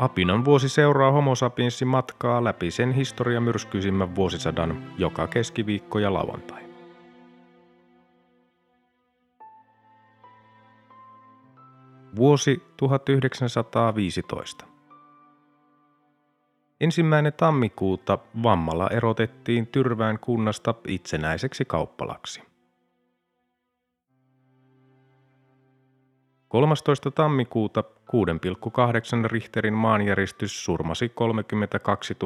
Apinan vuosi seuraa Homo sapiensin matkaa läpi sen historiamyrskyisimmän vuosisadan joka keskiviikko ja lauantai. Vuosi 1915. Ensimmäinen tammikuuta Vammala erotettiin Tyrvään kunnasta itsenäiseksi kauppalaksi. 13. tammikuuta 6,8 Richterin maanjäristys surmasi 32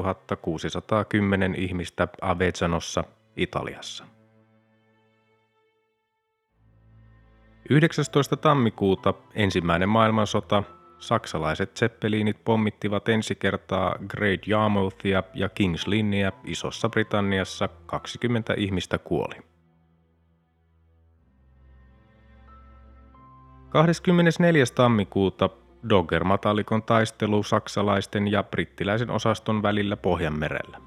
610 ihmistä Avezzanossa, Italiassa. 19. tammikuuta ensimmäinen maailmansota saksalaiset zeppeliinit pommittivat ensi kertaa Great Yarmouthia ja Kings Linnia Isossa Britanniassa 20 ihmistä kuoli. 24. tammikuuta Dogger-matalikon taistelu saksalaisten ja brittiläisen osaston välillä Pohjanmerellä.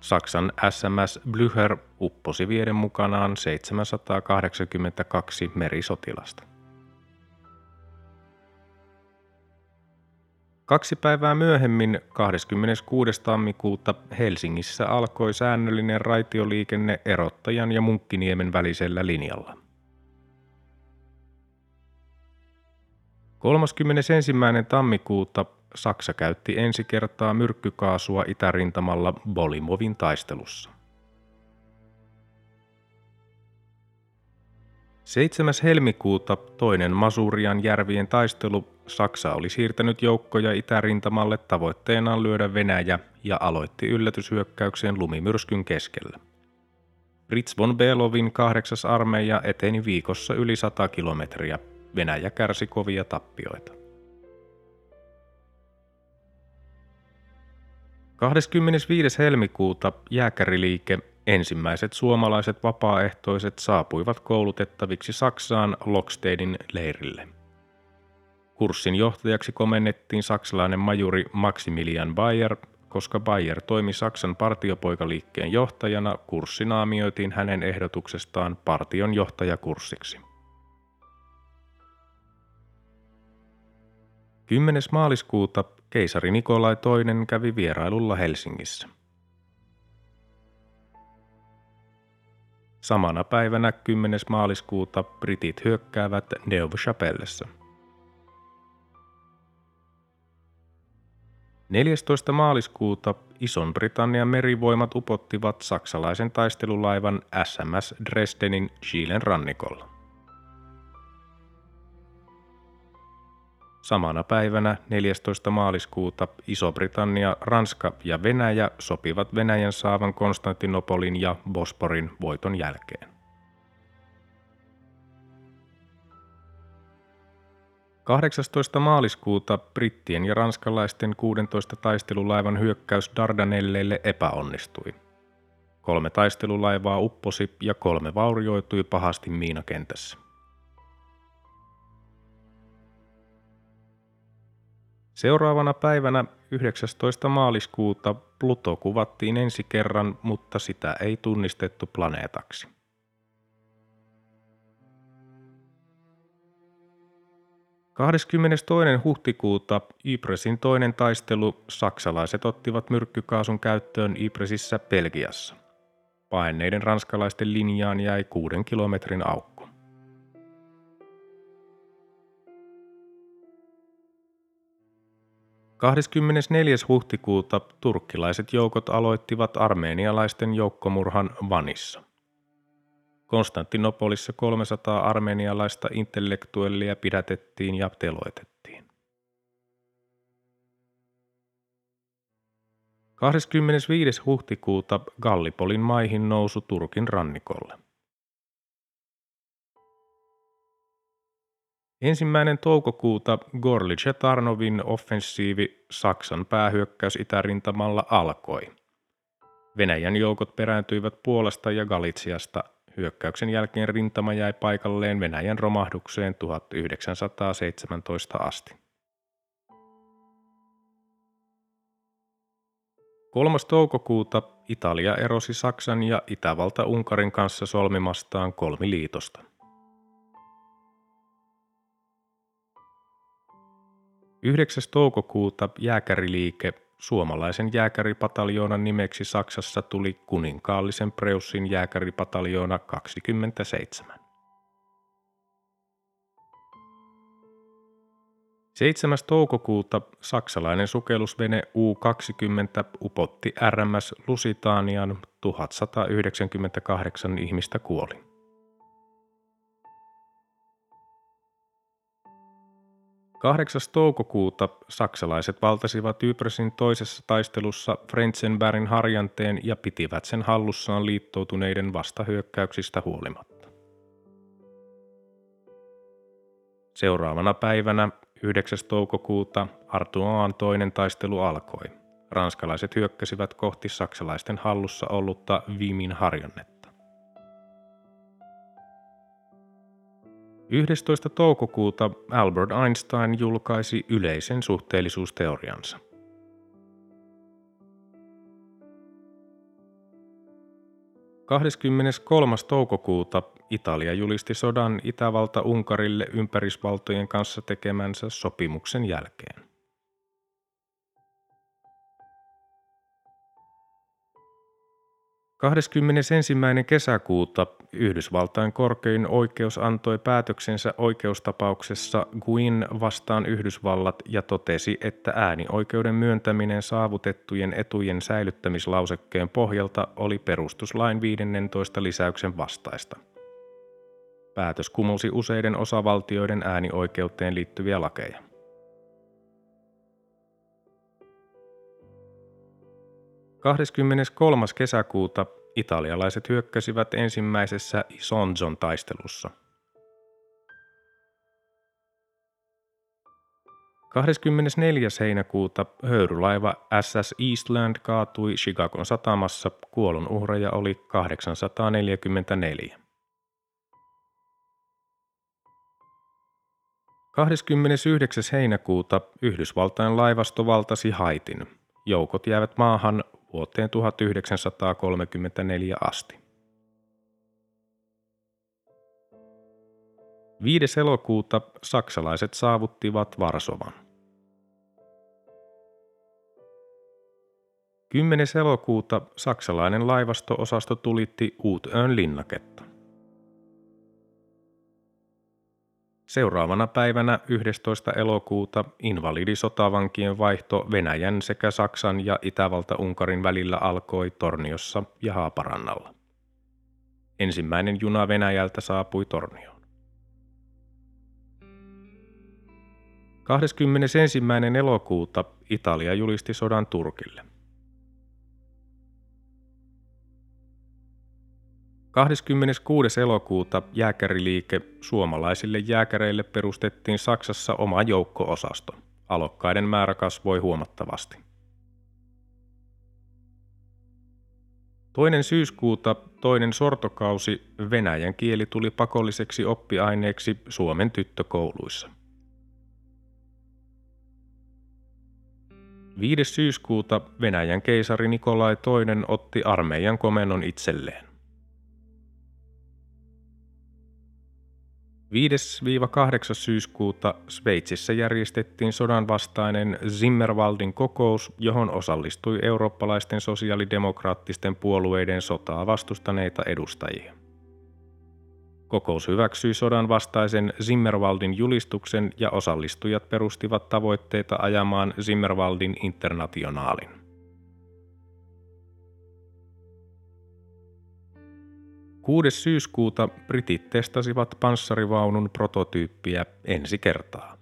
Saksan SMS Blücher upposi vieden mukanaan 782 merisotilasta. Kaksi päivää myöhemmin, 26. tammikuuta, Helsingissä alkoi säännöllinen raitioliikenne Erottajan ja Munkkiniemen välisellä linjalla. 31. tammikuuta Saksa käytti ensi kertaa myrkkykaasua itärintamalla Bolimovin taistelussa. 7. helmikuuta toinen Masurian järvien taistelu Saksa oli siirtänyt joukkoja itärintamalle tavoitteenaan lyödä Venäjä ja aloitti yllätyshyökkäyksen lumimyrskyn keskellä. Fritz von Belovin kahdeksas armeija eteni viikossa yli 100 kilometriä. Venäjä kärsi kovia tappioita. 25. helmikuuta jääkäriliike ensimmäiset suomalaiset vapaaehtoiset saapuivat koulutettaviksi Saksaan Lokstedin leirille. Kurssin johtajaksi komennettiin saksalainen majuri Maximilian Bayer, koska Bayer toimi Saksan partiopoikaliikkeen johtajana, kurssi naamioitiin hänen ehdotuksestaan partion johtajakurssiksi. 10. maaliskuuta keisari Nikolai II kävi vierailulla Helsingissä. Samana päivänä 10. maaliskuuta britit hyökkäävät Neuve Chapellessa – 14. maaliskuuta Ison-Britannian merivoimat upottivat saksalaisen taistelulaivan SMS Dresdenin Chilen rannikolla. Samana päivänä 14. maaliskuuta Iso-Britannia, Ranska ja Venäjä sopivat Venäjän saavan Konstantinopolin ja Bosporin voiton jälkeen. 18. maaliskuuta brittien ja ranskalaisten 16 taistelulaivan hyökkäys Dardanelleille epäonnistui. Kolme taistelulaivaa upposi ja kolme vaurioitui pahasti miinakentässä. Seuraavana päivänä 19. maaliskuuta Pluto kuvattiin ensi kerran, mutta sitä ei tunnistettu planeetaksi. 22. huhtikuuta Ypresin toinen taistelu saksalaiset ottivat myrkkykaasun käyttöön Ypresissä Belgiassa. Paenneiden ranskalaisten linjaan jäi kuuden kilometrin aukko. – 24. huhtikuuta turkkilaiset joukot aloittivat armeenialaisten joukkomurhan Vanissa – Konstantinopolissa 300 armenialaista intellektuellia pidätettiin ja teloitettiin. 25. huhtikuuta Gallipolin maihin nousu Turkin rannikolle. Ensimmäinen toukokuuta Gorlice Tarnovin offensiivi Saksan päähyökkäys itärintamalla alkoi. Venäjän joukot perääntyivät Puolasta ja Galitsiasta. Hyökkäyksen jälkeen rintama jäi paikalleen Venäjän romahdukseen 1917 asti. 3. toukokuuta Italia erosi Saksan ja Itävalta Unkarin kanssa solmimastaan kolmi 9. toukokuuta jääkäriliike suomalaisen jääkäripataljoonan nimeksi Saksassa tuli kuninkaallisen Preussin jääkäripataljoona 27. 7. toukokuuta saksalainen sukellusvene U-20 upotti RMS Lusitanian, 1198 ihmistä kuoli. 8. toukokuuta saksalaiset valtasivat Ypresin toisessa taistelussa Frenzenbergin harjanteen ja pitivät sen hallussaan liittoutuneiden vastahyökkäyksistä huolimatta. Seuraavana päivänä 9. toukokuuta Artois toinen taistelu alkoi. Ranskalaiset hyökkäsivät kohti saksalaisten hallussa ollutta Vimin harjannetta. 11. toukokuuta Albert Einstein julkaisi yleisen suhteellisuusteoriansa. 23. toukokuuta Italia julisti sodan Itävalta Unkarille ympärisvaltojen kanssa tekemänsä sopimuksen jälkeen. 21. kesäkuuta Yhdysvaltain korkein oikeus antoi päätöksensä oikeustapauksessa Guin vastaan Yhdysvallat ja totesi, että äänioikeuden myöntäminen saavutettujen etujen säilyttämislausekkeen pohjalta oli perustuslain 15 lisäyksen vastaista. Päätös kumosi useiden osavaltioiden äänioikeuteen liittyviä lakeja. 23. kesäkuuta italialaiset hyökkäsivät ensimmäisessä Isonzon taistelussa. 24. heinäkuuta höyrylaiva SS Eastland kaatui Chicagon satamassa, kuolon uhreja oli 844. 29. heinäkuuta Yhdysvaltain laivasto valtasi Haitin. Joukot jäävät maahan vuoteen 1934 asti. 5. elokuuta saksalaiset saavuttivat Varsovan. 10. elokuuta saksalainen laivasto-osasto tulitti Uutön linnaketta. Seuraavana päivänä 11. elokuuta invalidisotavankien vaihto Venäjän sekä Saksan ja Itävalta-Unkarin välillä alkoi Torniossa ja Haaparannalla. Ensimmäinen juna Venäjältä saapui Tornioon. 21. elokuuta Italia julisti sodan Turkille. 26. elokuuta jääkäriliike suomalaisille jääkäreille perustettiin Saksassa oma joukko-osasto. Alokkaiden määrä kasvoi huomattavasti. Toinen syyskuuta toinen sortokausi venäjän kieli tuli pakolliseksi oppiaineeksi Suomen tyttökouluissa. 5. syyskuuta Venäjän keisari Nikolai II otti armeijan komennon itselleen. 5-8. syyskuuta Sveitsissä järjestettiin sodan vastainen Zimmerwaldin kokous, johon osallistui eurooppalaisten sosiaalidemokraattisten puolueiden sotaa vastustaneita edustajia. Kokous hyväksyi sodan vastaisen Zimmerwaldin julistuksen ja osallistujat perustivat tavoitteita ajamaan Zimmerwaldin internationaalin. 6. syyskuuta britit testasivat panssarivaunun prototyyppiä ensi kertaa.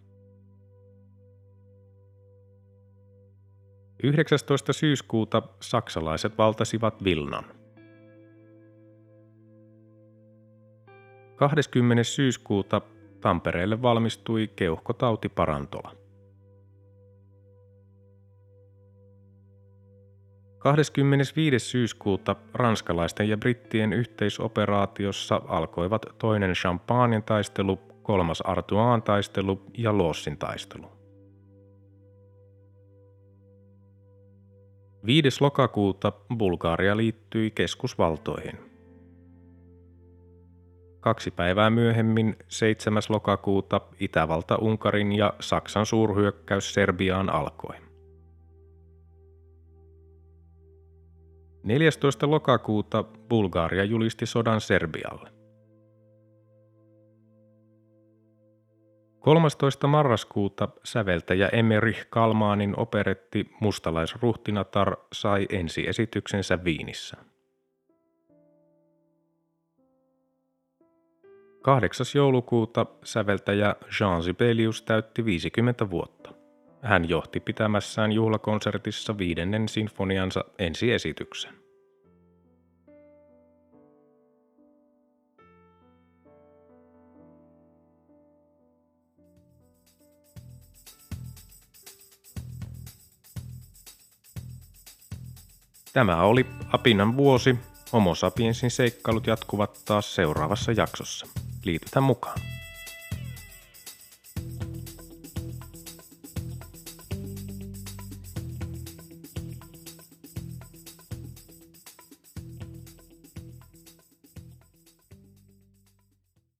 19. syyskuuta saksalaiset valtasivat Vilnan. 20. syyskuuta Tampereelle valmistui keuhkotautiparantola. 25. syyskuuta ranskalaisten ja brittien yhteisoperaatiossa alkoivat toinen Champagnen taistelu, kolmas Artois taistelu ja Lossin taistelu. 5. lokakuuta Bulgaria liittyi keskusvaltoihin. Kaksi päivää myöhemmin, 7. lokakuuta, Itävalta, Unkarin ja Saksan suurhyökkäys Serbiaan alkoi. 14. lokakuuta Bulgaria julisti sodan Serbialle. 13. marraskuuta säveltäjä Emerich Kalmaanin operetti Mustalaisruhtinatar sai ensiesityksensä Viinissä. 8. joulukuuta säveltäjä Jean Sibelius täytti 50 vuotta. Hän johti pitämässään juhlakonsertissa viidennen sinfoniansa ensiesityksen. Tämä oli Apinan vuosi. Homo sapiensin seikkailut jatkuvat taas seuraavassa jaksossa. Liitytään mukaan.